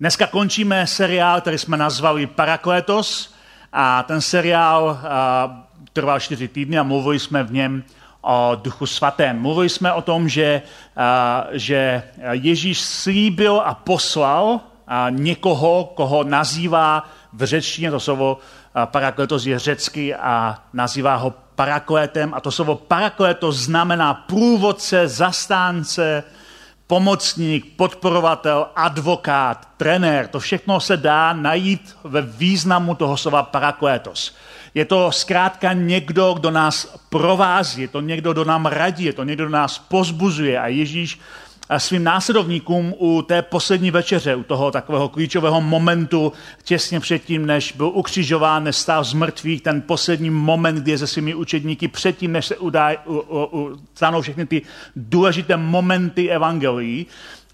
Dneska končíme seriál, který jsme nazvali Parakletos a ten seriál a, trval čtyři týdny a mluvili jsme v něm o Duchu Svatém. Mluvili jsme o tom, že, a, že Ježíš slíbil a poslal a, někoho, koho nazývá v řečtině, to slovo parakletos je řecky a nazývá ho parakletem a to slovo parakletos znamená průvodce, zastánce, pomocník, podporovatel, advokát, trenér, to všechno se dá najít ve významu toho slova paraklétos. Je to zkrátka někdo, kdo nás provází, je to někdo, kdo nám radí, je to někdo, kdo nás pozbuzuje a Ježíš svým následovníkům u té poslední večeře, u toho takového klíčového momentu, těsně předtím, než byl ukřižován, než stál z mrtvých, ten poslední moment, kdy je se svými učedníky, předtím, než se udá, u, u, u, stanou všechny ty důležité momenty evangelií,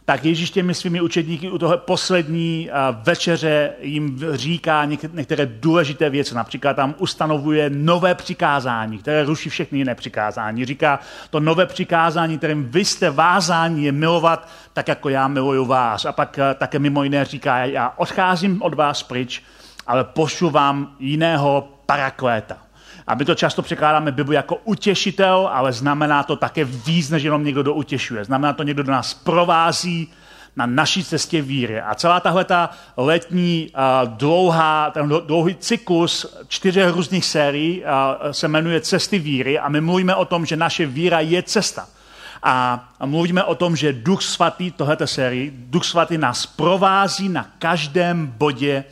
tak Ježíš těmi svými učedníky u toho poslední večeře jim říká některé důležité věci. Například tam ustanovuje nové přikázání, které ruší všechny jiné přikázání. Říká to nové přikázání, kterým vy jste vázáni je milovat tak, jako já miluju vás. A pak také mimo jiné říká, já odcházím od vás pryč, ale pošlu vám jiného parakléta. A my to často překládáme Bibli jako utěšitel, ale znamená to také víc, než jenom někdo, kdo utěšuje. Znamená to někdo, kdo nás provází na naší cestě víry. A celá tahle ta letní dlouhá, ten dlouhý cyklus čtyřech různých sérií se jmenuje Cesty víry a my mluvíme o tom, že naše víra je cesta. A mluvíme o tom, že Duch Svatý, tohleto sérii, Duch Svatý nás provází na každém bodě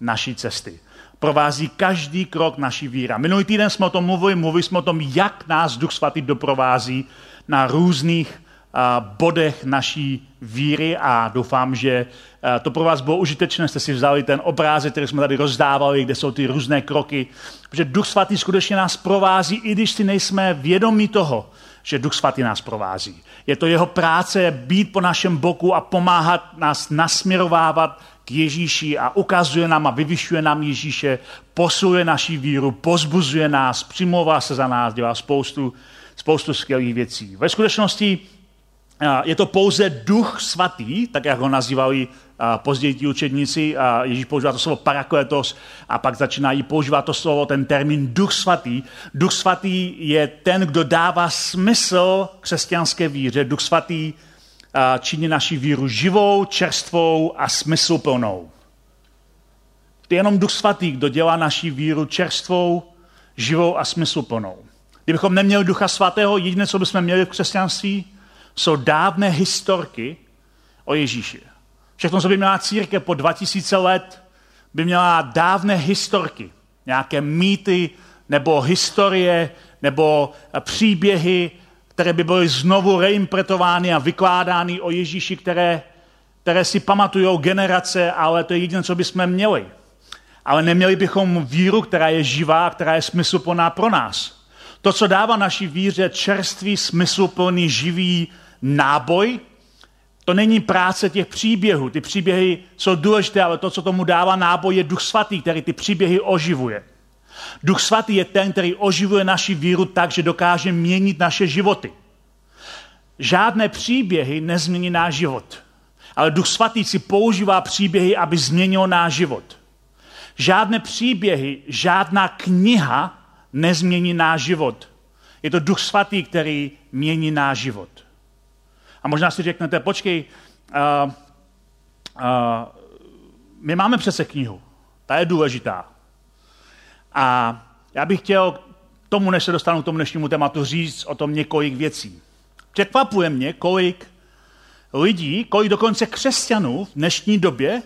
naší cesty provází každý krok naší víra. Minulý týden jsme o tom mluvili, mluvili jsme o tom, jak nás Duch Svatý doprovází na různých uh, bodech naší víry a doufám, že uh, to pro vás bylo užitečné, jste si vzali ten obrázek, který jsme tady rozdávali, kde jsou ty různé kroky, protože Duch Svatý skutečně nás provází, i když si nejsme vědomí toho, že Duch Svatý nás provází. Je to jeho práce být po našem boku a pomáhat nás nasměrovávat k Ježíši a ukazuje nám a vyvyšuje nám Ježíše, posiluje naší víru, pozbuzuje nás, přimlouvá se za nás, dělá spoustu, spoustu skvělých věcí. Ve skutečnosti je to pouze duch svatý, tak jak ho nazývali později ti učedníci, a Ježíš používá to slovo parakletos a pak začínají používat to slovo, ten termín duch svatý. Duch svatý je ten, kdo dává smysl křesťanské víře. Duch svatý činí naši víru živou, čerstvou a smysluplnou. To je jenom Duch Svatý, kdo dělá naši víru čerstvou, živou a smysluplnou. Kdybychom neměli Ducha Svatého, jediné, co bychom měli v křesťanství, jsou dávné historky o Ježíši. Všechno, co by měla církev po 2000 let, by měla dávné historky, nějaké mýty nebo historie nebo příběhy které by byly znovu reinterpretovány a vykládány o Ježíši, které, které si pamatují generace, ale to je jediné, co bychom měli. Ale neměli bychom víru, která je živá, která je smysluplná pro nás. To, co dává naší víře čerstvý, smysluplný, živý náboj, to není práce těch příběhů. Ty příběhy jsou důležité, ale to, co tomu dává náboj, je duch svatý, který ty příběhy oživuje. Duch svatý je ten, který oživuje naši víru tak, že dokáže měnit naše životy. Žádné příběhy nezmění náš život. Ale Duch svatý si používá příběhy, aby změnil náš život. Žádné příběhy, žádná kniha nezmění náš život. Je to Duch svatý, který mění náš život. A možná si řeknete, počkej, uh, uh, my máme přece knihu, ta je důležitá. A já bych chtěl tomu, než se dostanu k tomu dnešnímu tématu, říct o tom několik věcí. Překvapuje mě, kolik lidí, kolik dokonce křesťanů v dnešní době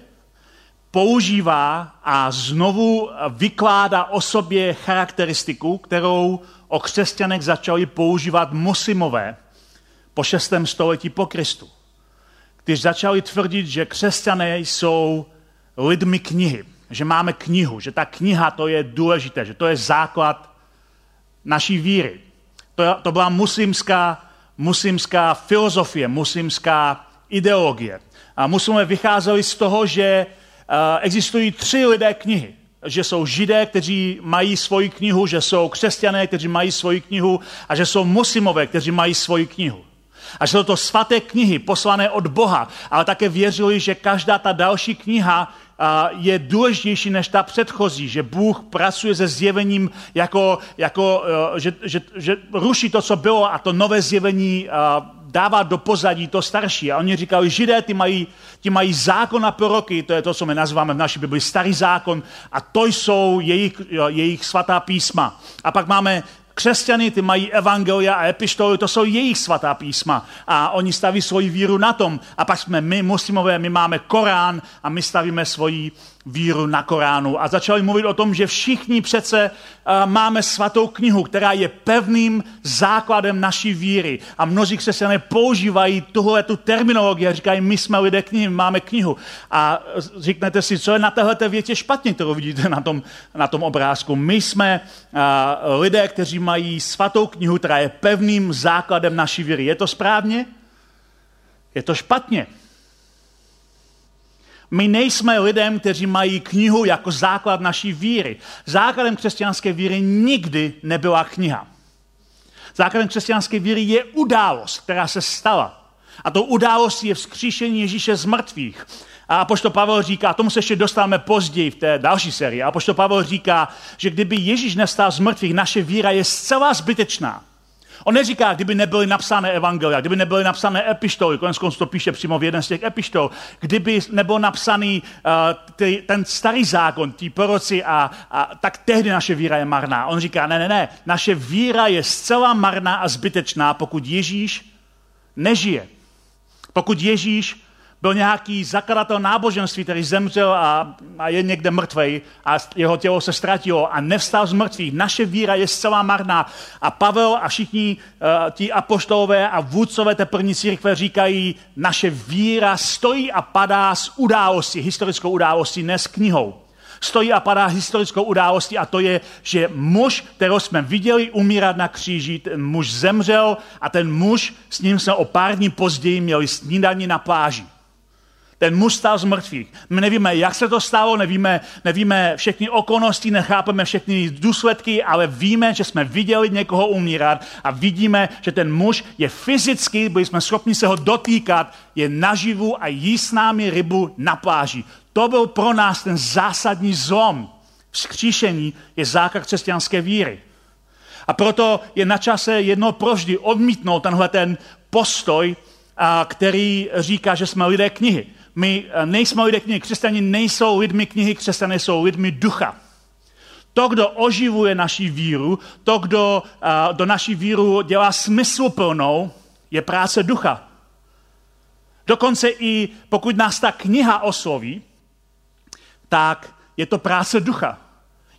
používá a znovu vykládá o sobě charakteristiku, kterou o křesťanech začali používat muslimové po 6. století po Kristu. Když začali tvrdit, že křesťané jsou lidmi knihy že máme knihu, že ta kniha to je důležité, že to je základ naší víry. To, to byla muslimská, muslimská filozofie, muslimská ideologie. A muslimové vycházeli z toho, že uh, existují tři lidé knihy. Že jsou židé, kteří mají svoji knihu, že jsou křesťané, kteří mají svoji knihu a že jsou muslimové, kteří mají svoji knihu. A že jsou to svaté knihy poslané od Boha, ale také věřili, že každá ta další kniha je důležitější než ta předchozí, že Bůh pracuje se zjevením, jako, jako e, že, že, že ruší to, co bylo a to nové zjevení dává do pozadí to starší. A oni říkali, židé, ty mají, ty mají zákon a proroky, to je to, co my nazýváme v naší Bibli starý zákon, a to jsou jejich, jejich svatá písma. A pak máme Křesťany, ty mají evangelia a epištoly, to jsou jejich svatá písma a oni staví svoji víru na tom. A pak jsme my, muslimové, my máme Korán a my stavíme svoji víru na Koránu. A začali mluvit o tom, že všichni přece uh, máme svatou knihu, která je pevným základem naší víry. A mnozí křesťané používají tuhle tu terminologii a říkají, my jsme lidé knihy, máme knihu. A řeknete si, co je na téhle větě špatně, kterou vidíte na tom, na tom obrázku. My jsme uh, lidé, kteří mají svatou knihu, která je pevným základem naší víry. Je to správně? Je to špatně. My nejsme lidem, kteří mají knihu jako základ naší víry. Základem křesťanské víry nikdy nebyla kniha. Základem křesťanské víry je událost, která se stala. A tou událostí je vzkříšení Ježíše z mrtvých. A apoštol Pavel říká, tomu se ještě dostáváme později v té další sérii, apoštol Pavel říká, že kdyby Ježíš nestal z mrtvých, naše víra je zcela zbytečná. On neříká, kdyby nebyly napsané evangelia, kdyby nebyly napsané epištoly, konec konců to píše přímo v jeden z těch epištol, kdyby nebyl napsaný uh, ty, ten starý zákon, tí proroci, a, a, tak tehdy naše víra je marná. On říká, ne, ne, ne, naše víra je zcela marná a zbytečná, pokud Ježíš nežije. Pokud Ježíš byl nějaký zakladatel náboženství, který zemřel a, a je někde mrtvej a jeho tělo se ztratilo a nevstal z mrtvých. Naše víra je zcela marná. A Pavel a všichni uh, ti apoštolové a vůdcové té první církve říkají, naše víra stojí a padá s událostí, historickou událostí, ne s knihou. Stojí a padá historickou událostí a to je, že muž, kterého jsme viděli umírat na kříži, ten muž zemřel a ten muž, s ním jsme o pár dní později měli snídaní na pláži. Ten muž stál z mrtvých. My nevíme, jak se to stalo, nevíme, nevíme všechny okolnosti, nechápeme všechny důsledky, ale víme, že jsme viděli někoho umírat a vidíme, že ten muž je fyzicky, byli jsme schopni se ho dotýkat, je naživu a jí s námi rybu na pláži. To byl pro nás ten zásadní zlom. Vzkříšení je základ křesťanské víry. A proto je na čase jedno proždy odmítnout tenhle ten postoj, který říká, že jsme lidé knihy. My eh, nejsme lidé knihy, křesťani nejsou lidmi knihy, křesťané jsou lidmi ducha. To, kdo oživuje naši víru, to, kdo uh, do naší víru dělá smysluplnou, je práce ducha. Dokonce i pokud nás ta kniha osloví, tak je to práce ducha.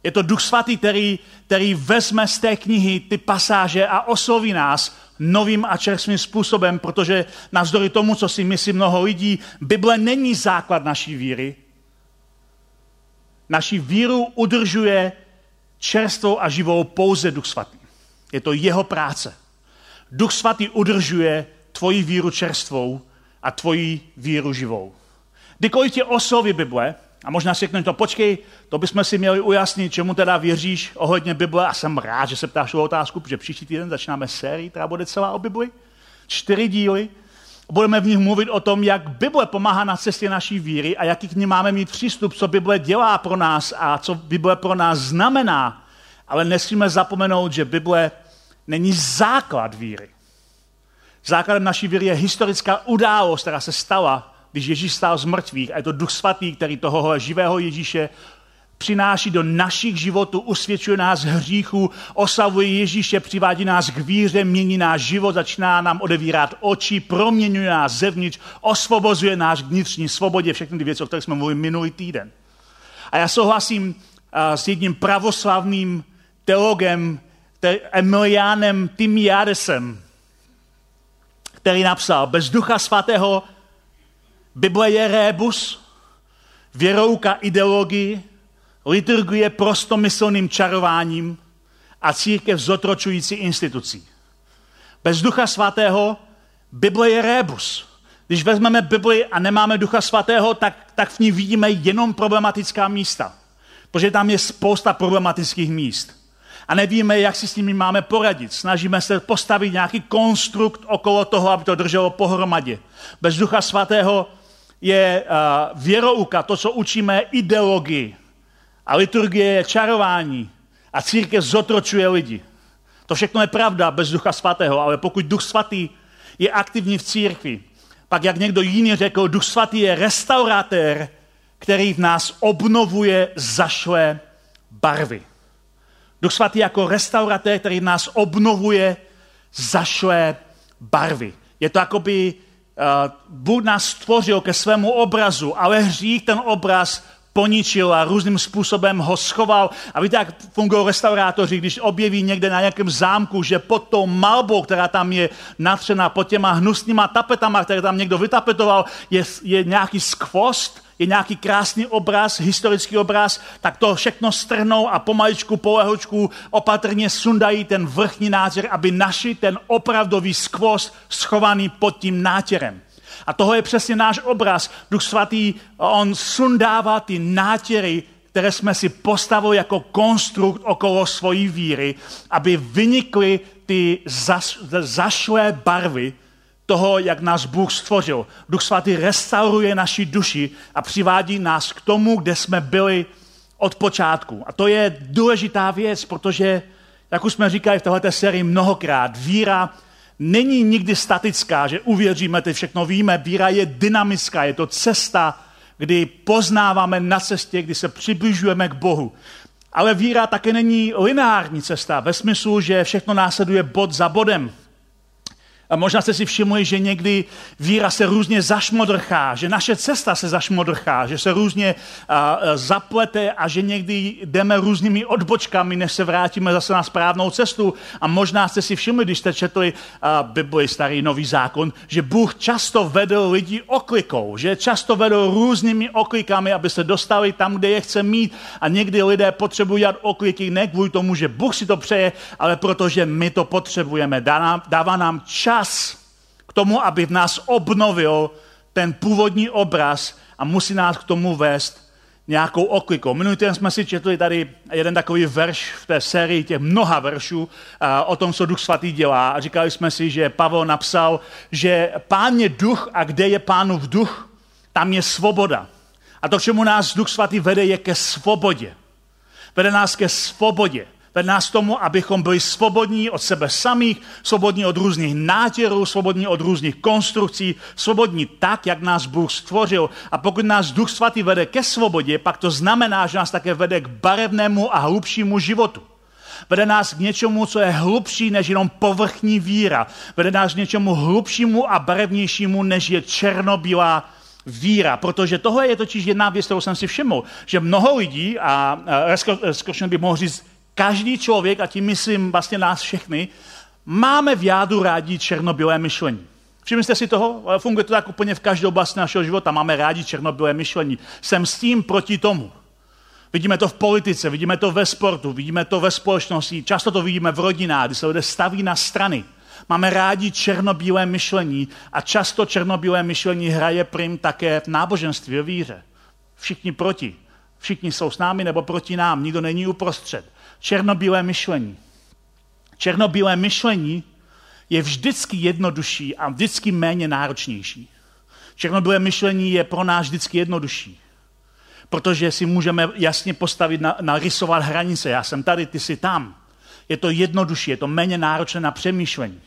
Je to duch svatý, který, který vezme z té knihy ty pasáže a osloví nás novým a čerstvým způsobem, protože navzdory tomu, co si myslí mnoho lidí, Bible není základ naší víry. Naši víru udržuje čerstvou a živou pouze Duch Svatý. Je to jeho práce. Duch Svatý udržuje tvoji víru čerstvou a tvoji víru živou. Kdykoliv tě osloví Bible, a možná si řekneš, to počkej, to bychom si měli ujasnit, čemu teda věříš ohledně Bible. A jsem rád, že se ptáš o otázku, protože příští týden začínáme sérii, která bude celá o Bibli. Čtyři díly. Budeme v nich mluvit o tom, jak Bible pomáhá na cestě naší víry a jaký k ní máme mít přístup, co Bible dělá pro nás a co Bible pro nás znamená. Ale nesmíme zapomenout, že Bible není základ víry. Základem naší víry je historická událost, která se stala když Ježíš stál z mrtvých a je to Duch Svatý, který toho živého Ježíše přináší do našich životů, usvědčuje nás hříchu, oslavuje Ježíše, přivádí nás k víře, mění náš život, začíná nám odevírat oči, proměňuje nás zevnitř, osvobozuje nás k vnitřní svobodě, všechny ty věci, o kterých jsme mluvili minulý týden. A já souhlasím s jedním pravoslavným teologem, Emiliánem Timiadesem, který napsal, bez ducha svatého Bible je rébus, věrouka ideologii, liturgie prostomyslným čarováním a církev zotročující institucí. Bez ducha svatého Bible je rébus. Když vezmeme Bibli a nemáme ducha svatého, tak, tak v ní vidíme jenom problematická místa. Protože tam je spousta problematických míst. a nevíme, jak si s nimi máme poradit. Snažíme se postavit nějaký konstrukt okolo toho, aby to drželo pohromadě. Bez Ducha Svatého je uh, věrouka, to, co učíme, ideologii. A liturgie je čarování. A církev zotročuje lidi. To všechno je pravda bez Ducha Svatého, ale pokud Duch Svatý je aktivní v církvi, pak jak někdo jiný řekl, Duch Svatý je restauratér, který v nás obnovuje zašlé barvy. Duch Svatý jako restauratér, který v nás obnovuje zašlé barvy. Je to by uh, Bůh nás stvořil ke svému obrazu, ale hřích ten obraz poničil a různým způsobem ho schoval. A víte, jak fungují restaurátoři, když objeví někde na nějakém zámku, že pod tou malbou, která tam je natřená, pod těma hnusnýma tapetama, které tam někdo vytapetoval, je, je nějaký skvost, je nějaký krásný obraz, historický obraz, tak to všechno strhnou a pomaličku, po lehočku opatrně sundají ten vrchní nátěr, aby našli ten opravdový skvost schovaný pod tím nátěrem. A toho je přesně náš obraz. Duch svatý, on sundává ty nátěry, které jsme si postavili jako konstrukt okolo svojí víry, aby vynikly ty zaš, zašlé barvy toho, jak nás Bůh stvořil. Duch svatý restauruje naši duši a přivádí nás k tomu, kde jsme byli od počátku. A to je důležitá věc, protože, jak už jsme říkali v této sérii mnohokrát, víra není nikdy statická, že uvěříme, ty všechno víme. Víra je dynamická, je to cesta, kdy poznáváme na cestě, kdy se přibližujeme k Bohu. Ale víra také není lineární cesta, ve smyslu, že všechno následuje bod za bodem. A možná jste si všimli, že někdy víra se různě zašmodrchá, že naše cesta se zašmodrchá, že se různě a, zaplete a že někdy jdeme různými odbočkami, než se vrátíme zase na správnou cestu. A možná jste si všimli, když jste četli a, Bibli, starý nový zákon, že Bůh často vedl lidi oklikou, že často vedl různými oklikami, aby se dostali tam, kde je chce mít. A někdy lidé potřebují dělat okliky ne kvůli tomu, že Bůh si to přeje, ale protože my to potřebujeme. Dává nám čas čas k tomu, aby v nás obnovil ten původní obraz a musí nás k tomu vést nějakou oklikou. Minulý týden jsme si četli tady jeden takový verš v té sérii těch mnoha veršů o tom, co Duch Svatý dělá. A říkali jsme si, že Pavel napsal, že pán je duch a kde je pánův duch, tam je svoboda. A to, čemu nás Duch Svatý vede, je ke svobodě. Vede nás ke svobodě. Vede nás tomu, abychom byli svobodní od sebe samých, svobodní od různých nátěrů, svobodní od různých konstrukcí, svobodní tak, jak nás Bůh stvořil. A pokud nás Duch Svatý vede ke svobodě, pak to znamená, že nás také vede k barevnému a hlubšímu životu. Vede nás k něčemu, co je hlubší než jenom povrchní víra. Vede nás k něčemu hlubšímu a barevnějšímu, než je černobílá víra, protože tohle je totiž jedna věc, kterou jsem si všiml, že mnoho lidí, a, a skutečně by mohl říct, každý člověk, a tím myslím vlastně nás všechny, máme v jádu rádi černobílé myšlení. Všimli jste si toho? Funguje to tak úplně v každé oblasti našeho života. Máme rádi černobílé myšlení. Jsem s tím proti tomu. Vidíme to v politice, vidíme to ve sportu, vidíme to ve společnosti, často to vidíme v rodinách, kdy se lidé staví na strany. Máme rádi černobílé myšlení a často černobílé myšlení hraje prim také v náboženství, ve víře. Všichni proti. Všichni jsou s námi nebo proti nám, nikdo není uprostřed černobílé myšlení. Černobílé myšlení je vždycky jednodušší a vždycky méně náročnější. Černobílé myšlení je pro nás vždycky jednodušší. Protože si můžeme jasně postavit, na, narysovat hranice. Já jsem tady, ty jsi tam. Je to jednodušší, je to méně náročné na přemýšlení.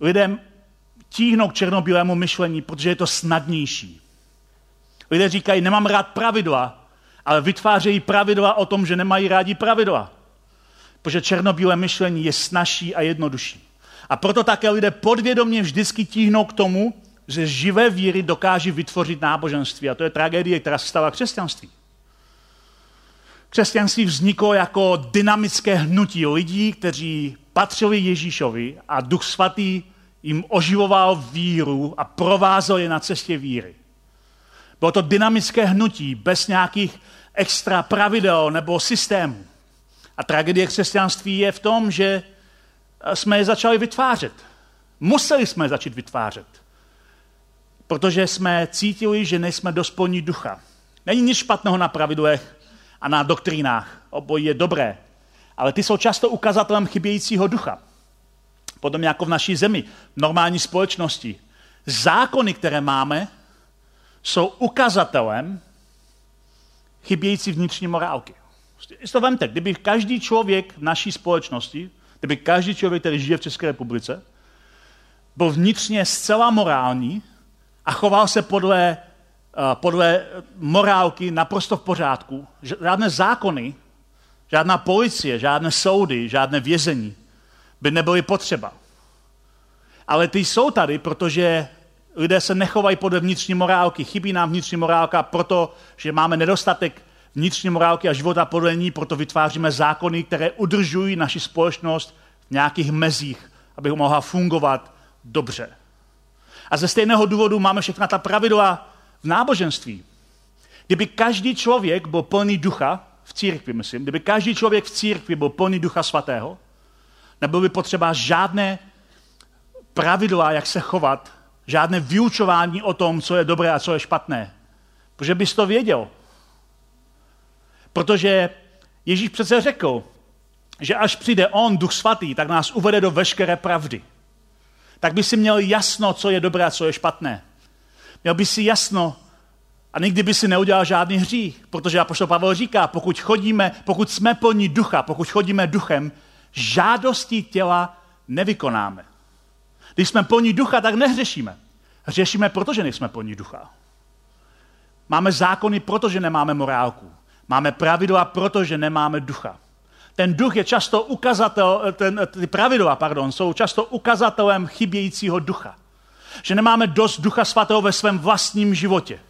Lidem tíhnou k černobílému myšlení, protože je to snadnější. Lidé říkají, nemám rád pravidla, ale vytvářejí pravidla o tom, že nemají rádi pravidla. Protože černobílé myšlení je snažší a jednodušší. A proto také lidé podvědomě vždycky tíhnou k tomu, že živé víry dokáží vytvořit náboženství. A to je tragédie, která se stala křesťanství. Křesťanství vzniklo jako dynamické hnutí lidí, kteří patřili Ježíšovi a Duch Svatý jim oživoval víru a provázel je na cestě víry. Bylo to dynamické hnutí bez nějakých extra pravidel nebo systémů. A tragédie křesťanství je v tom, že jsme je začali vytvářet. Museli jsme je začít vytvářet. Protože jsme cítili, že nejsme dospolní ducha. Není nic špatného na pravidlech a na doktrínách. Obojí je dobré. ale ty jsou často ukazatelem chybějícího ducha. Potom jako v naší zemi, v normální společnosti. Zákony, které máme, jsou ukazatelem chybějící vnitřní morálky. Prostě to vemte, kdyby každý člověk v naší společnosti, kdyby každý člověk, který žije v České republice, byl vnitřně zcela morální a choval se podle, uh, podle morálky naprosto v pořádku, žádné zákony, žádná policie, žádné soudy, žádné vězení by nebyly potřeba. Ale ty jsou tady, protože lidé se nechovají podle vnitřní morálky. Chybí nám vnitřní morálka, protože máme nedostatek vnitřní morálky a života podle ní, proto vytváříme zákony, které udržují naši společnost v nějakých mezích, aby mohla fungovat dobře. A ze stejného důvodu máme všechna ta pravidla v náboženství. Kdyby každý člověk byl plný ducha, v církvi myslím, kdyby každý člověk v církvi byl plný ducha svatého, nebylo by potřeba žádné pravidla, jak se chovat, žádné vyučování o tom, co je dobré a co je špatné. Protože bys to věděl. Protože Ježíš přece řekl, že až přijde On, Duch Svatý, tak nás uvede do veškeré pravdy. Tak by si měl jasno, co je dobré a co je špatné. Měl by si jasno a nikdy by si neudělal žádný hřích, protože apoštol Pavel říká, pokud chodíme, pokud jsme plní ducha, pokud chodíme duchem, žádosti těla nevykonáme. Když jsme plní ducha, tak nehřešíme. Hřešíme, protože nejsme plní ducha. Máme zákony, protože nemáme morálku. Máme pravidla, protože nemáme ducha. Ten duch je často ukazatel, ten, ty pravidla, pardon, jsou často ukazatelem chybějícího ducha. Že nemáme dost ducha svatého ve svém vlastním životě.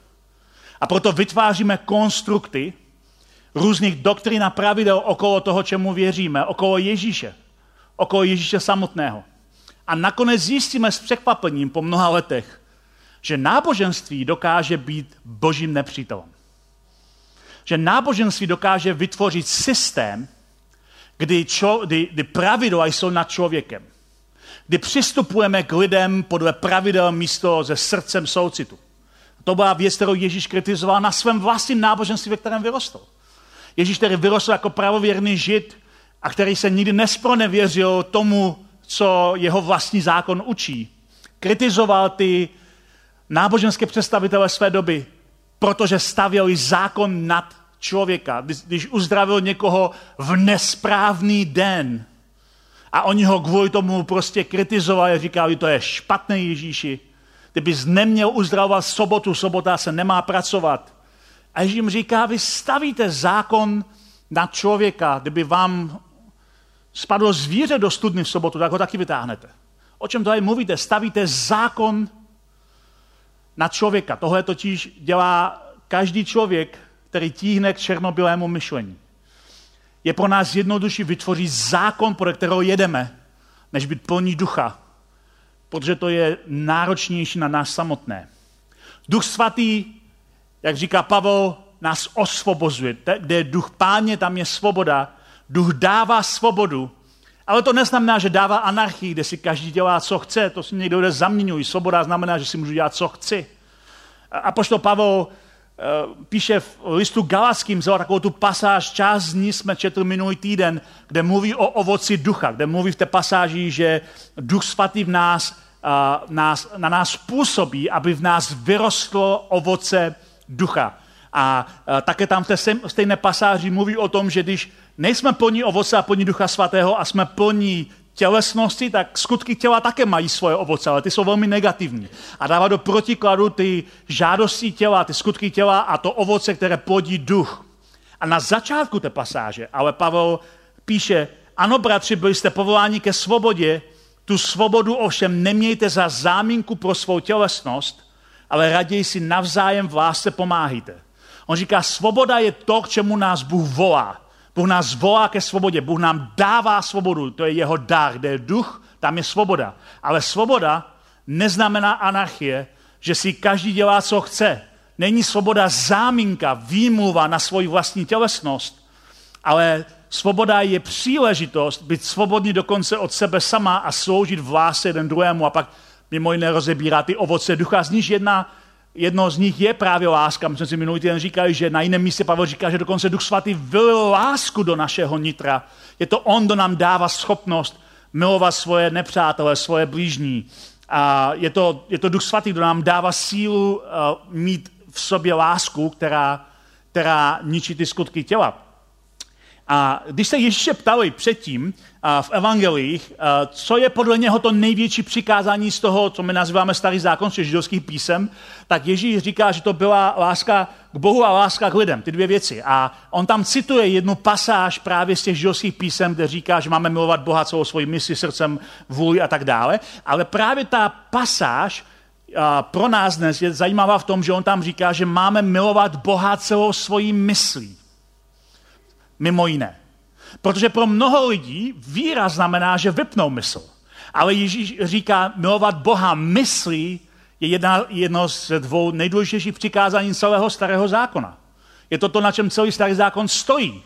A proto vytváříme konstrukty různých doktrin a pravidel okolo toho, čemu věříme, okolo Ježíše, okolo Ježíše samotného. A nakonec zjistíme s překvapením po mnoha letech, že náboženství dokáže být božím nepřítelem. Že náboženství dokáže vytvořit systém, kdy, čo, kdy, kdy pravidla jsou nad člověkem. Kdy přistupujeme k lidem podle pravidel místo se srdcem soucitu. To byla věc, kterou Ježíš kritizoval na svém vlastním náboženství, ve kterém vyrostl. Ježíš, který vyrostl jako pravověrný žid a který se nikdy nespronevěřil tomu, co jeho vlastní zákon učí. Kritizoval ty náboženské představitele své doby, protože stavěli zákon nad člověka. Když uzdravil někoho v nesprávný den a oni ho kvůli tomu prostě kritizovali a říkali, to je špatné Ježíši, ty bys neměl uzdravovat sobotu, sobota se nemá pracovat. A Ježíš jim říká, vy stavíte zákon na člověka, kdyby vám spadlo zvíře do studny v sobotu, tak ho taky vytáhnete. O čem tady mluvíte? Stavíte zákon na člověka. Tohle totiž dělá každý člověk, který tíhne k černobylému myšlení. Je pro nás jednodušší vytvořit zákon, podle kterého jedeme, než být plní ducha, protože to je náročnější na nás samotné. Duch svatý, jak říká Pavel, nás osvobozuje. Kde je duch páně, tam je svoboda. Duch dává svobodu, ale to neznamená, že dává anarchii, kde si každý dělá, co chce. To si někdo jde zaměňují. Svoboda znamená, že si můžu dělat, co chci. A pošto Pavel eh, píše v listu Galackým, vzal takovou tu pasáž, část z ní jsme četli minulý týden, kde mluví o ovoci ducha, kde mluví v té pasáži, že duch svatý v nás, nás, na nás působí, aby v nás vyrostlo ovoce ducha. A také tam v té stejné pasáži mluví o tom, že když nejsme plní ovoce a plní ducha svatého a jsme plní tělesnosti, tak skutky těla také mají svoje ovoce, ale ty jsou velmi negativní. A dává do protikladu ty žádosti těla, ty skutky těla a to ovoce, které plodí duch. A na začátku té pasáže ale Pavel píše, ano, bratři, byli jste povoláni ke svobodě, tu svobodu ovšem nemějte za záminku pro svou tělesnost, ale raději si navzájem v lásce pomáhejte. On říká, svoboda je to, k čemu nás Bůh volá. Bůh nás volá ke svobodě, Bůh nám dává svobodu, to je jeho dar, kde je duch, tam je svoboda. Ale svoboda neznamená anarchie, že si každý dělá, co chce. Není svoboda záminka, výmluva na svoji vlastní tělesnost, ale svoboda je příležitost být svobodný dokonce od sebe sama a sloužit v jeden druhému a pak mimo jiné rozebírá ty ovoce ducha. Z níž jedna jedno z nich je právě láska. My jsme si minulý týden říkali, že na jiném místě Pavel říká, že dokonce Duch Svatý vylil lásku do našeho nitra. Je to on, kdo nám dává schopnost milovat svoje nepřátele, svoje blížní. A je to, je to Duch Svatý, kdo nám dává sílu uh, mít v sobě lásku, která, která ničí ty skutky těla. A když se Ježíše ptali předtím v evangelích, co je podle něho to největší přikázání z toho, co my nazýváme starý zákon z židovských písem, tak Ježíš říká, že to byla láska k Bohu a láska k lidem, ty dvě věci. A on tam cituje jednu pasáž právě z těch židovských písem, kde říká, že máme milovat Boha celou svojí mysli, srdcem, vůli a tak dále. Ale právě ta pasáž pro nás dnes je zajímavá v tom, že on tam říká, že máme milovat Boha celou svojí myslí. Mimo jiné. Protože pro mnoho lidí víra znamená, že vypnou mysl. Ale Ježíš říká, milovat Boha myslí je jedna, jedno z dvou nejdůležitějších přikázání celého starého zákona. Je to to, na čem celý starý zákon stojí.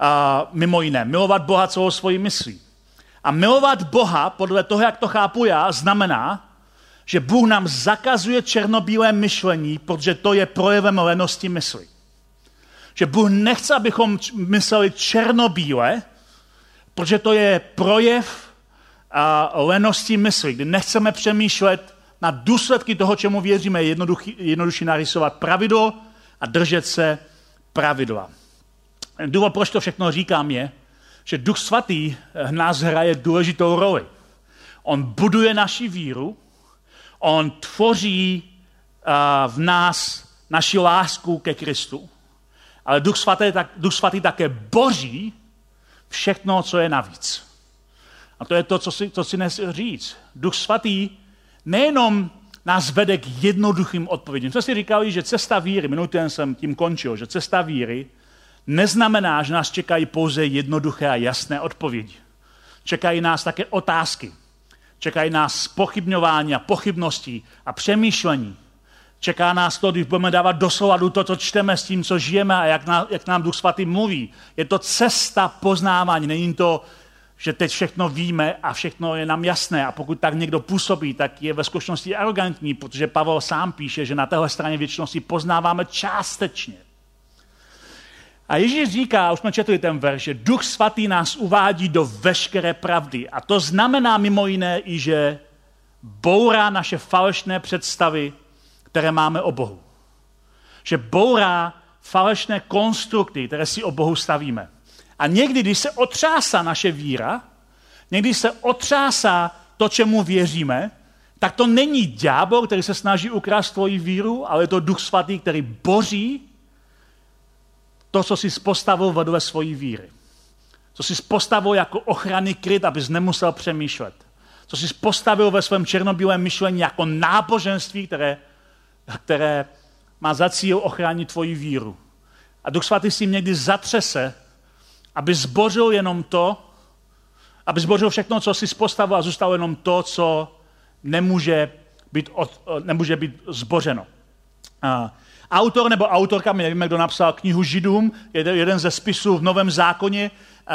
A mimo jiné, milovat Boha celou svojí myslí. A milovat Boha, podle toho, jak to chápu já, znamená, že Bůh nám zakazuje černobílé myšlení, protože to je projevem lenosti mysli že Bůh nechce, abychom mysleli černobíle, protože to je projev a lenosti mysli, kdy nechceme přemýšlet na důsledky toho, čemu věříme, je jednodušší narysovat pravidlo a držet se pravidla. Důvod, proč to všechno říkám, je, že Duch Svatý v nás hraje důležitou roli. On buduje naši víru, on tvoří v nás naši lásku ke Kristu ale Duch Svatý, tak, Duch Svatý také boří všechno, co je navíc. A to je to, co si, co si dnes říct. Duch Svatý nejenom nás vede k jednoduchým odpovědím. Jsme si říkali, že cesta víry, minulý den jsem tím končil, že cesta víry neznamená, že nás čekají pouze jednoduché a jasné odpovědi. Čekají nás také otázky. Čekají nás pochybňování a pochybnosti a přemýšlení. Čeká nás to, když budeme dávat do souladu to, co čteme s tím, co žijeme a jak, nám, jak nám Duch Svatý mluví. Je to cesta poznávání, není to, že teď všechno víme a všechno je nám jasné. A pokud tak někdo působí, tak je ve skutečnosti arrogantní, protože Pavel sám píše, že na téhle straně věčnosti poznáváme částečně. A Ježíš říká, už jsme četli ten verš, že Duch Svatý nás uvádí do veškeré pravdy. A to znamená mimo jiné i, že bourá naše falešné představy které máme o Bohu. Že bourá falešné konstrukty, které si o Bohu stavíme. A někdy, když se otřásá naše víra, někdy se otřásá to, čemu věříme, tak to není ďábel, který se snaží ukrást tvoji víru, ale je to duch svatý, který boří to, co jsi postavil vedle svojí víry. Co jsi postavil jako ochranný kryt, abys nemusel přemýšlet. Co jsi postavil ve svém černobílém myšlení jako náboženství, které které má za cíl ochránit tvoji víru. A Duch Svatý si někdy zatřese, aby zbořil jenom to, aby zbořil všechno, co si postavil a zůstalo jenom to, co nemůže být, od, nemůže být zbořeno. A autor nebo autorka, my nevíme, kdo napsal knihu Židům, jeden ze spisů v Novém zákoně,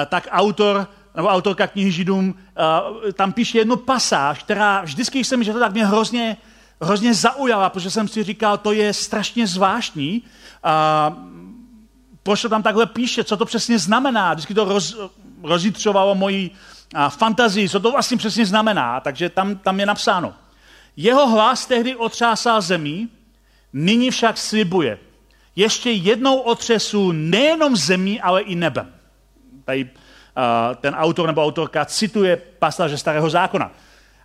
tak autor nebo autorka knihy Židům tam píše jednu pasáž, která vždycky jsem, že to tak mě hrozně hrozně zaujala, protože jsem si říkal, to je strašně zvláštní. A proč to tam takhle píše, co to přesně znamená. Vždycky to roz, rozjitřovalo moji a, fantazii, co to vlastně přesně znamená. Takže tam, tam je napsáno. Jeho hlas tehdy otřásal zemí, nyní však slibuje. Ještě jednou otřesu nejenom zemí, ale i nebem. Tady uh, ten autor nebo autorka cituje pasáže Starého zákona.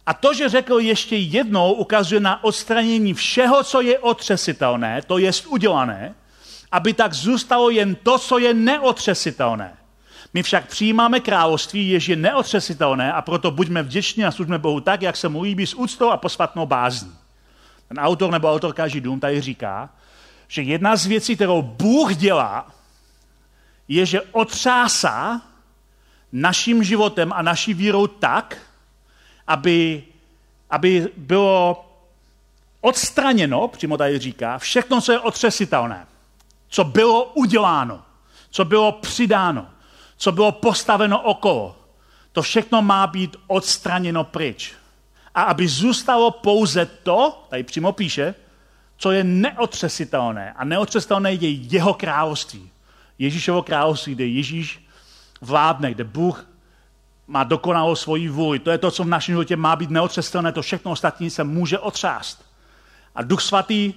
A to, že řekl ještě jednou, ukazuje na odstranění všeho, co je otřesitelné, to je udělané, aby tak zůstalo jen to, co je neotřesitelné. My však přijímáme království, jež je neotřesitelné a proto buďme vděční a služme Bohu tak, jak se mu líbí s úctou a posvatnou bázní. Ten autor nebo autorka Židům tady říká, že jedna z věcí, kterou Bůh dělá, je, že otřásá naším životem a naší vírou tak, aby, aby bylo odstraněno, přímo tady říká, všechno, co je otřesitelné, co bylo uděláno, co bylo přidáno, co bylo postaveno okolo. To všechno má být odstraněno pryč. A aby zůstalo pouze to, tady přímo píše, co je neotřesitelné. A neotřesitelné je jeho království. Ježíšovo království, kde Ježíš vládne, kde Bůh má dokonalou svoji vůli. To je to, co v našem životě má být neotřesitelné, to všechno ostatní se může otřást. A Duch Svatý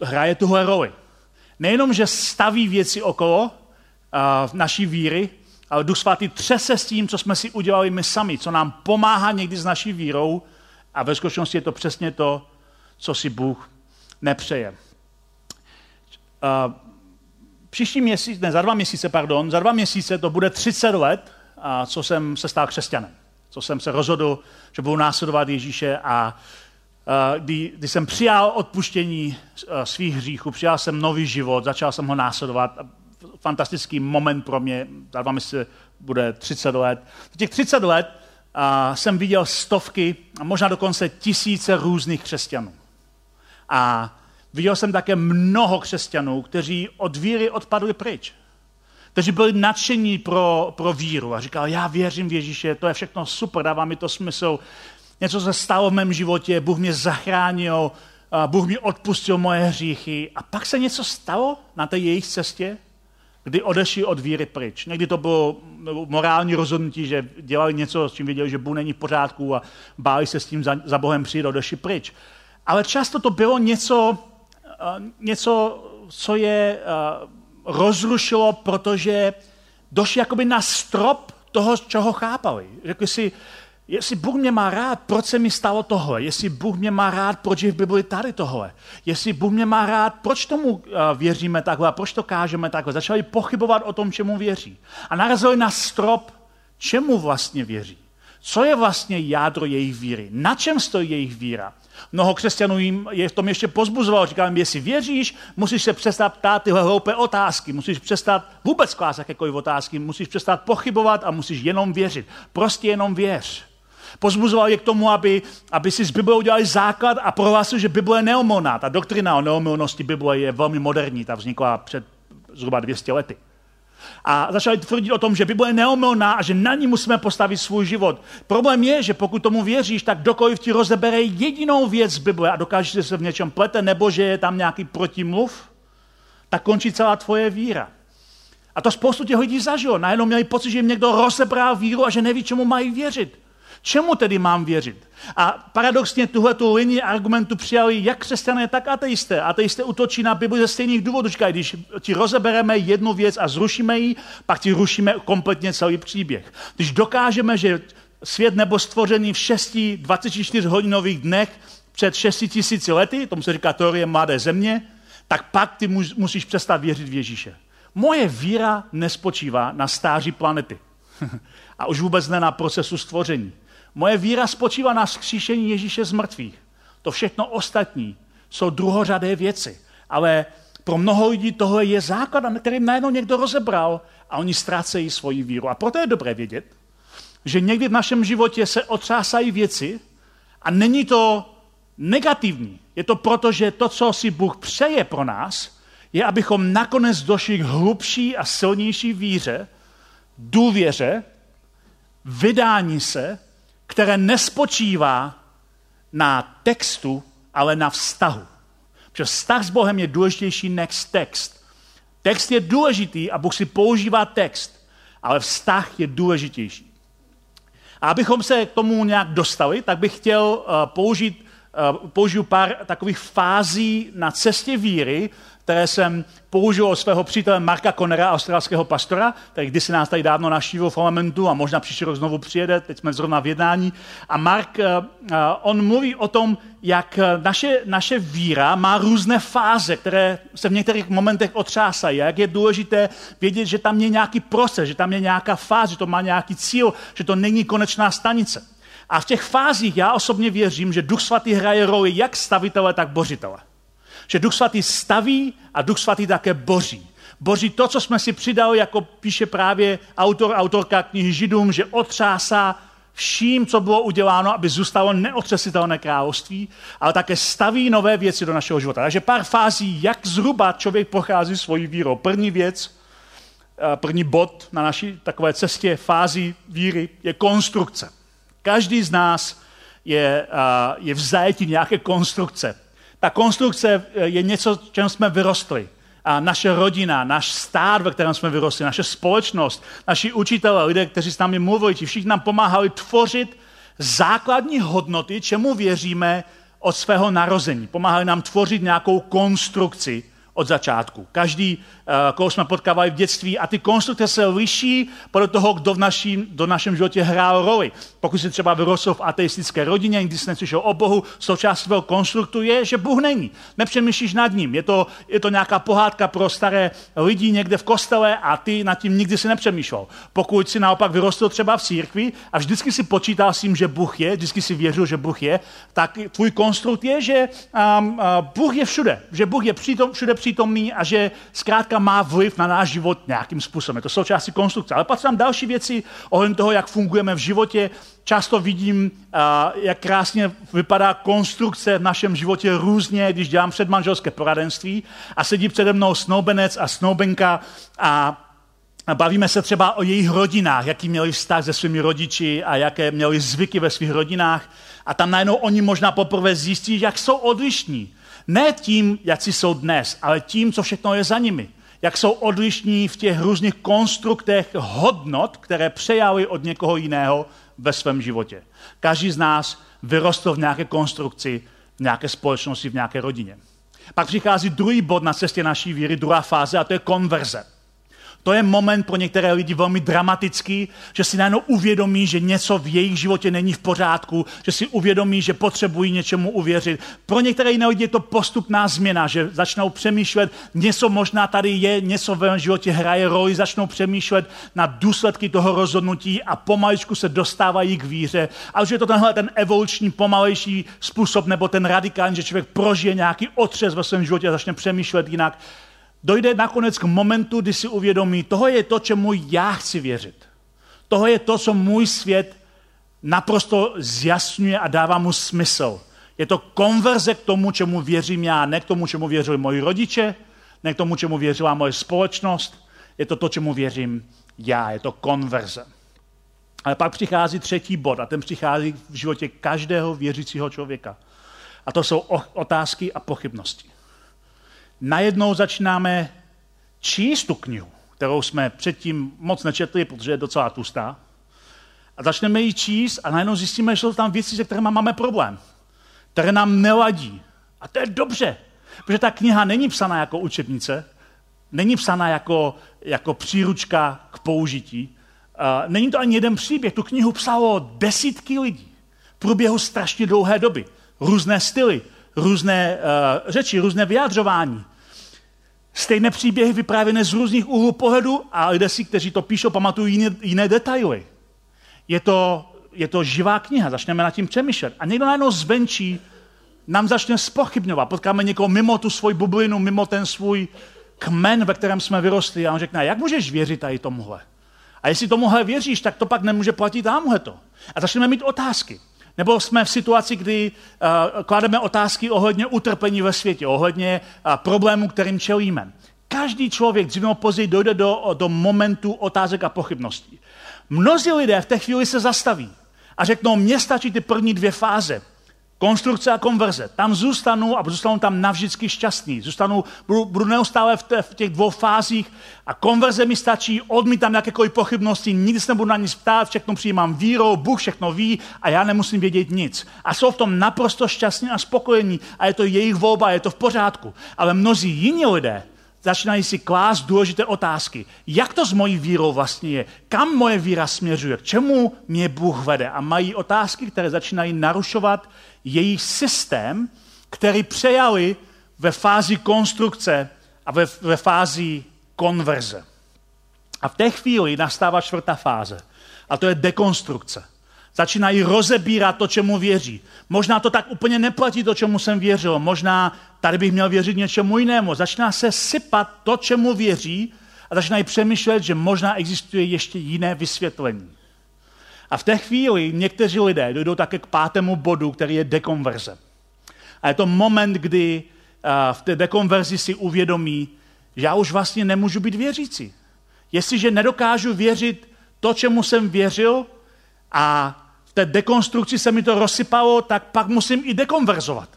hraje tuhle roli. Nejenom, že staví věci okolo uh, naší víry, ale Duch Svatý třese s tím, co jsme si udělali my sami, co nám pomáhá někdy s naší vírou a ve skutečnosti je to přesně to, co si Bůh nepřeje. Uh, příští měsíc, ne, za dva měsíce, pardon, za dva měsíce to bude 30 let, a co jsem se stal křesťanem. Co jsem se rozhodl, že budu následovat Ježíše a kdy, kdy jsem přijal odpuštění svých hříchů, přijal jsem nový život, začal jsem ho následovat. Fantastický moment pro mě, za dva měsíce bude 30 let. V těch 30 let a, jsem viděl stovky, a možná dokonce tisíce různých křesťanů. A viděl jsem také mnoho křesťanů, kteří od víry odpadli pryč kteří byli nadšení pro, pro víru a říkal, já věřím v Ježíše, to je všechno super, dává mi to smysl. Něco se stalo v mém životě, Bůh mě zachránil, Bůh mi odpustil moje hříchy. A pak se něco stalo na té jejich cestě, kdy odešli od víry pryč. Někdy to bylo morální rozhodnutí, že dělali něco, s čím viděli, že Bůh není v pořádku a báli se s tím za, za Bohem přijít odešli pryč. Ale často to bylo něco, něco co je rozrušilo, protože došli jakoby na strop toho, čeho chápali. Řekli si, jestli Bůh mě má rád, proč se mi stalo tohle? Jestli Bůh mě má rád, proč je v Bibli tady tohle? Jestli Bůh mě má rád, proč tomu eh, věříme takhle a proč to kážeme takhle? Začali pochybovat o tom, čemu věří. A narazili na strop, čemu vlastně věří. Co je vlastně jádro jejich víry? Na čem stojí jejich víra? Mnoho křesťanů jim je v tom ještě pozbuzovalo. Říkal jim, jestli věříš, musíš se přestat ptát tyhle hloupé otázky, musíš přestat vůbec klást jakékoliv otázky, musíš přestat pochybovat a musíš jenom věřit. Prostě jenom věř. Pozbuzoval je k tomu, aby, aby si z Bible udělali základ a prohlásil, že Bible je neomilná. Ta doktrina o neomilnosti Bible je velmi moderní, ta vznikla před zhruba 200 lety a začali tvrdit o tom, že Bible je neomilná a že na ní musíme postavit svůj život. Problém je, že pokud tomu věříš, tak dokoliv ti rozebere jedinou věc z Bible a dokážeš se v něčem plete, nebo že je tam nějaký protimluv, tak končí celá tvoje víra. A to spoustu těch lidí zažilo. Najednou měli pocit, že jim někdo rozebral víru a že neví, čemu mají věřit. Čemu tedy mám věřit? A paradoxně tuhle tu linii argumentu přijali jak křesťané, tak ateisté. Ateisté utočí na Bibli ze stejných důvodů. Říkají, když ti rozebereme jednu věc a zrušíme ji, pak ti rušíme kompletně celý příběh. Když dokážeme, že svět nebo stvořený v 6 24 hodinových dnech před 6 tisíci lety, tomu se říká teorie mladé země, tak pak ty musíš přestat věřit v Ježíše. Moje víra nespočívá na stáří planety. a už vůbec ne na procesu stvoření. Moje víra spočívá na skříšení Ježíše z mrtvých. To všechno ostatní jsou druhořadé věci. Ale pro mnoho lidí tohle je základ, na kterým najednou někdo rozebral a oni ztrácejí svoji víru. A proto je dobré vědět, že někdy v našem životě se otřásají věci a není to negativní. Je to proto, že to, co si Bůh přeje pro nás, je, abychom nakonec došli k hlubší a silnější víře, důvěře, vydání se které nespočívá na textu, ale na vztahu. Protože vztah s Bohem je důležitější než text. Text je důležitý a Bůh si používá text, ale vztah je důležitější. A abychom se k tomu nějak dostali, tak bych chtěl uh, použít, uh, použiju pár takových fází na cestě víry, které jsem použil od svého přítele Marka Konera, australského pastora, který kdysi nás tady dávno navštívil v parlamentu a možná příští rok znovu přijede, teď jsme zrovna v jednání. A Mark, eh, eh, on mluví o tom, jak naše, naše víra má různé fáze, které se v některých momentech otřásají. Jak je důležité vědět, že tam je nějaký proces, že tam je nějaká fáze, že to má nějaký cíl, že to není konečná stanice. A v těch fázích já osobně věřím, že Duch Svatý hraje roli jak stavitele, tak bořitele. Že Duch Svatý staví a Duch Svatý také boří. Boří to, co jsme si přidali, jako píše právě autor, autorka knihy Židům, že otřásá vším, co bylo uděláno, aby zůstalo neotřesitelné království, ale také staví nové věci do našeho života. Takže pár fází, jak zhruba člověk prochází svojí vírou. První věc, eh, první bod na naší takové cestě fází víry je konstrukce. Každý z nás je, eh, je v zajetí nějaké konstrukce. Ta konstrukce je něco, čem jsme vyrostli. A naše rodina, náš stát, ve kterém jsme vyrostli, naše společnost, naši učitelé, lidé, kteří s námi mluvili, všichni nám pomáhali tvořit základní hodnoty, čemu věříme od svého narození. Pomáhali nám tvořit nějakou konstrukci, od začátku. Každý, eh, koho jsme potkávali v dětství a ty konstrukce se liší podle toho, kdo v naším, do našem životě hrál roli. Pokud jsi třeba vyrostl v ateistické rodině, nikdy jsi neslyšel o Bohu, součástí svého konstruktu je, že Bůh není. Nepřemýšlíš nad ním. Je to, je to nějaká pohádka pro staré lidi někde v kostele a ty nad tím nikdy si nepřemýšlel. Pokud si naopak vyrostl třeba v církvi a vždycky si počítal s tím, že Bůh je, vždycky si věřil, že Bůh je, tak tvůj konstrukt je, že um, uh, Bůh je všude, že Bůh je přítom, všude přítom přítomný a že zkrátka má vliv na náš život nějakým způsobem. Je to součástí konstrukce. Ale pak tam další věci ohledně toho, jak fungujeme v životě. Často vidím, jak krásně vypadá konstrukce v našem životě různě, když dělám předmanželské poradenství a sedí přede mnou snoubenec a snoubenka a Bavíme se třeba o jejich rodinách, jaký měli vztah se svými rodiči a jaké měli zvyky ve svých rodinách. A tam najednou oni možná poprvé zjistí, jak jsou odlišní. Ne tím, jak jsou dnes, ale tím, co všechno je za nimi. Jak jsou odlišní v těch různých konstruktech hodnot, které přejali od někoho jiného ve svém životě. Každý z nás vyrostl v nějaké konstrukci, v nějaké společnosti, v nějaké rodině. Pak přichází druhý bod na cestě naší víry, druhá fáze, a to je konverze. To je moment pro některé lidi velmi dramatický, že si najednou uvědomí, že něco v jejich životě není v pořádku, že si uvědomí, že potřebují něčemu uvěřit. Pro některé jiné lidi je to postupná změna, že začnou přemýšlet, něco možná tady je, něco ve životě hraje roli, začnou přemýšlet na důsledky toho rozhodnutí a pomaličku se dostávají k víře. A už je to tenhle ten evoluční, pomalejší způsob, nebo ten radikální, že člověk prožije nějaký otřes ve svém životě a začne přemýšlet jinak dojde nakonec k momentu, kdy si uvědomí, toho je to, čemu já chci věřit. Toho je to, co můj svět naprosto zjasňuje a dává mu smysl. Je to konverze k tomu, čemu věřím já, ne k tomu, čemu věřili moji rodiče, ne k tomu, čemu věřila moje společnost. Je to to, čemu věřím já. Je to konverze. Ale pak přichází třetí bod a ten přichází v životě každého věřícího člověka. A to jsou otázky a pochybnosti najednou začínáme číst tu knihu, kterou jsme předtím moc nečetli, protože je docela tlustá. A začneme ji číst a najednou zjistíme, že jsou tam věci, se kterými máme problém, které nám neladí. A to je dobře, protože ta kniha není psaná jako učebnice, není psaná jako, jako příručka k použití. Uh, není to ani jeden příběh, tu knihu psalo desítky lidí v průběhu strašně dlouhé doby. Různé styly, různé uh, řeči, různé vyjádřování. Stejné příběhy vyprávěné z různých úhlů pohledu a lidé si, kteří to píšou, pamatují jiné, jiné detaily. Je to, je to živá kniha, začneme nad tím přemýšlet. A někdo najednou zvenčí nám začne spochybňovat. Potkáme někoho mimo tu svoji bublinu, mimo ten svůj kmen, ve kterém jsme vyrostli a on řekne, jak můžeš věřit tady tomuhle? A jestli tomuhle věříš, tak to pak nemůže platit tamhle to. A začneme mít otázky. Nebo jsme v situaci, kdy uh, klademe otázky ohledně utrpení ve světě, ohledně uh, problémů, kterým čelíme. Každý člověk dříve nebo později dojde do, do momentu otázek a pochybností. Mnozí lidé v té chvíli se zastaví a řeknou, mně stačí ty první dvě fáze. Konstrukce a konverze. Tam zůstanu a zůstanu tam navždycky šťastný. Zůstanu, budu, budu neustále v, te, v těch dvou fázích a konverze mi stačí, odmítám jakékoliv pochybnosti, nikdy se nebudu na nic ptát, všechno přijímám vírou, Bůh všechno ví a já nemusím vědět nic. A jsou v tom naprosto šťastní a spokojení a je to jejich volba, je to v pořádku. Ale mnozí jiní lidé začínají si klást důležité otázky. Jak to s mojí vírou vlastně je? Kam moje víra směřuje? K čemu mě Bůh vede? A mají otázky, které začínají narušovat jejich systém, který přejali ve fázi konstrukce a ve, ve fázi konverze. A v té chvíli nastává čtvrtá fáze. A to je dekonstrukce. Začínají rozebírat to, čemu věří. Možná to tak úplně neplatí, to, čemu jsem věřil. Možná tady bych měl věřit něčemu jinému. Začíná se sypat to, čemu věří a začínají přemýšlet, že možná existuje ještě jiné vysvětlení. A v té chvíli někteří lidé dojdou také k pátému bodu, který je dekonverze. A je to moment, kdy v té dekonverzi si uvědomí, že já už vlastně nemůžu být věřící. Jestliže nedokážu věřit to, čemu jsem věřil a v té dekonstrukci se mi to rozsypalo, tak pak musím i dekonverzovat.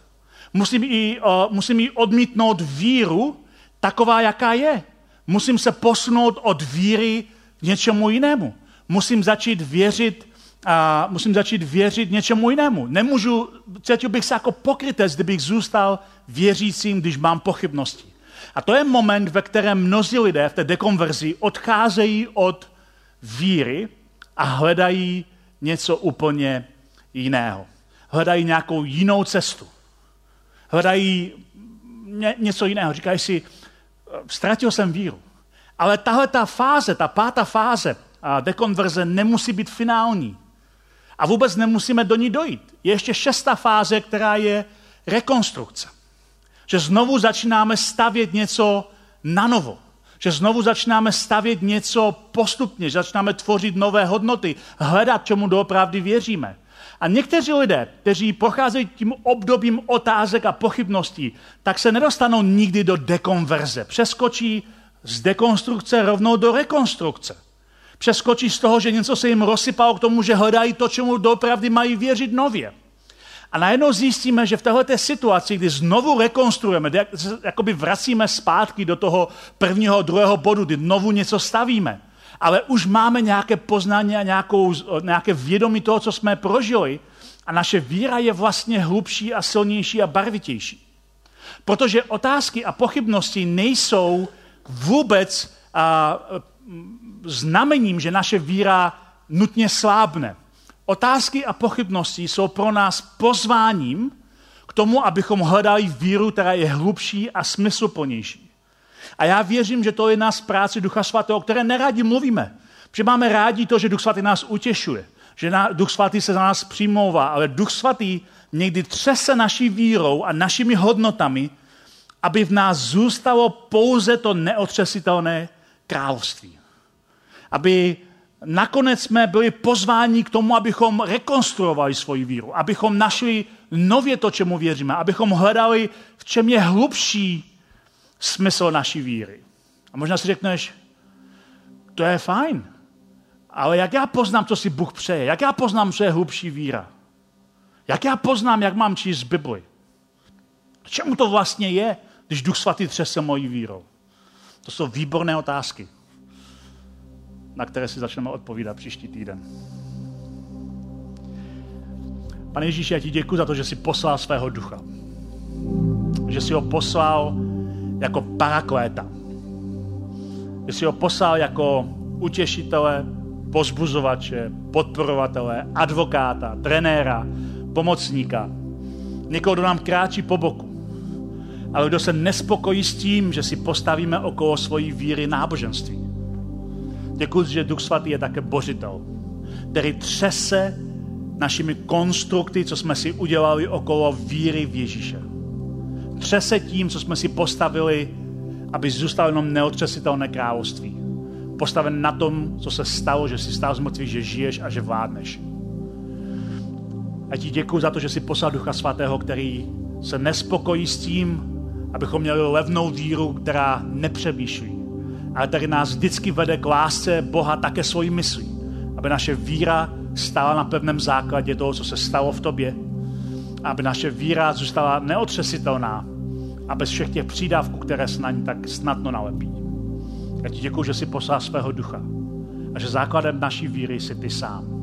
Musím jí, uh, musím jí odmítnout víru taková, jaká je. Musím se posunout od víry k něčemu jinému. Musím začít věřit a musím začít věřit něčemu jinému. Nemůžu, cítil bych se jako pokrytec, kdybych zůstal věřícím, když mám pochybnosti. A to je moment, ve kterém mnozí lidé v té dekonverzi odcházejí od víry a hledají něco úplně jiného. Hledají nějakou jinou cestu. Hledají ně, něco jiného. Říkají si, ztratil jsem víru. Ale tahle ta fáze, ta pátá fáze dekonverze nemusí být finální. A vůbec nemusíme do ní dojít. Je ještě šestá fáze, která je rekonstrukce. Že znovu začínáme stavět něco na novo. Že znovu začínáme stavět něco postupně, že začínáme tvořit nové hodnoty, hledat, čemu doopravdy věříme. A někteří lidé, kteří procházejí tím obdobím otázek a pochybností, tak se nedostanou nikdy do dekonverze. Přeskočí z dekonstrukce rovnou do rekonstrukce. Přeskočí z toho, že něco se jim rozsypalo k tomu, že hledají to, čemu doopravdy mají věřit nově. A najednou zjistíme, že v této situaci, kdy znovu rekonstruujeme, jakoby vracíme zpátky do toho prvního, druhého bodu, kdy znovu něco stavíme, ale už máme nějaké poznání a nějakou, nějaké vědomí toho, co jsme prožili a naše víra je vlastně hlubší a silnější a barvitější. Protože otázky a pochybnosti nejsou vůbec a, znamením, že naše víra nutně slábne. Otázky a pochybnosti jsou pro nás pozváním k tomu, abychom hledali víru, která je hlubší a smysluplnější. A já věřím, že to je nás práce Ducha Svatého, o které nerádi mluvíme. Protože máme rádi to, že Duch Svatý nás utěšuje, že Duch Svatý se za nás přimlouvá, ale Duch Svatý někdy třese naší vírou a našimi hodnotami, aby v nás zůstalo pouze to neotřesitelné království. Aby nakonec jsme byli pozváni k tomu, abychom rekonstruovali svoji víru, abychom našli nově to, čemu věříme, abychom hledali, v čem je hlubší smysl naší víry. A možná si řekneš, to je fajn, ale jak já poznám, co si Bůh přeje? Jak já poznám, co je hlubší víra? Jak já poznám, jak mám číst Bibli? Čemu to vlastně je, když Duch Svatý třese mojí vírou? To jsou výborné otázky na které si začneme odpovídat příští týden. Pane Ježíši, já ti děkuji za to, že jsi poslal svého ducha. Že jsi ho poslal jako parakléta. Že jsi ho poslal jako utěšitele, pozbuzovače, podporovatele, advokáta, trenéra, pomocníka. Někoho, kdo nám kráčí po boku. Ale kdo se nespokojí s tím, že si postavíme okolo svojí víry náboženství Děkuji, že Duch Svatý je také božitel, který třese našimi konstrukty, co jsme si udělali okolo víry v Ježíše. Třese tím, co jsme si postavili, aby zůstalo jenom neotřesitelné království. Postaven na tom, co se stalo, že jsi stál z že žiješ a že vládneš. A ti děkuji za to, že jsi poslal Ducha Svatého, který se nespokojí s tím, abychom měli levnou víru, která nepřemýšlí, ale který nás vždycky vede k lásce Boha také svojí myslí. Aby naše víra stála na pevném základě toho, co se stalo v tobě. Aby naše víra zůstala neotřesitelná a bez všech těch přídavků, které se na ní tak snadno nalepí. Já ti děkuji, že jsi poslal svého ducha a že základem naší víry jsi ty sám.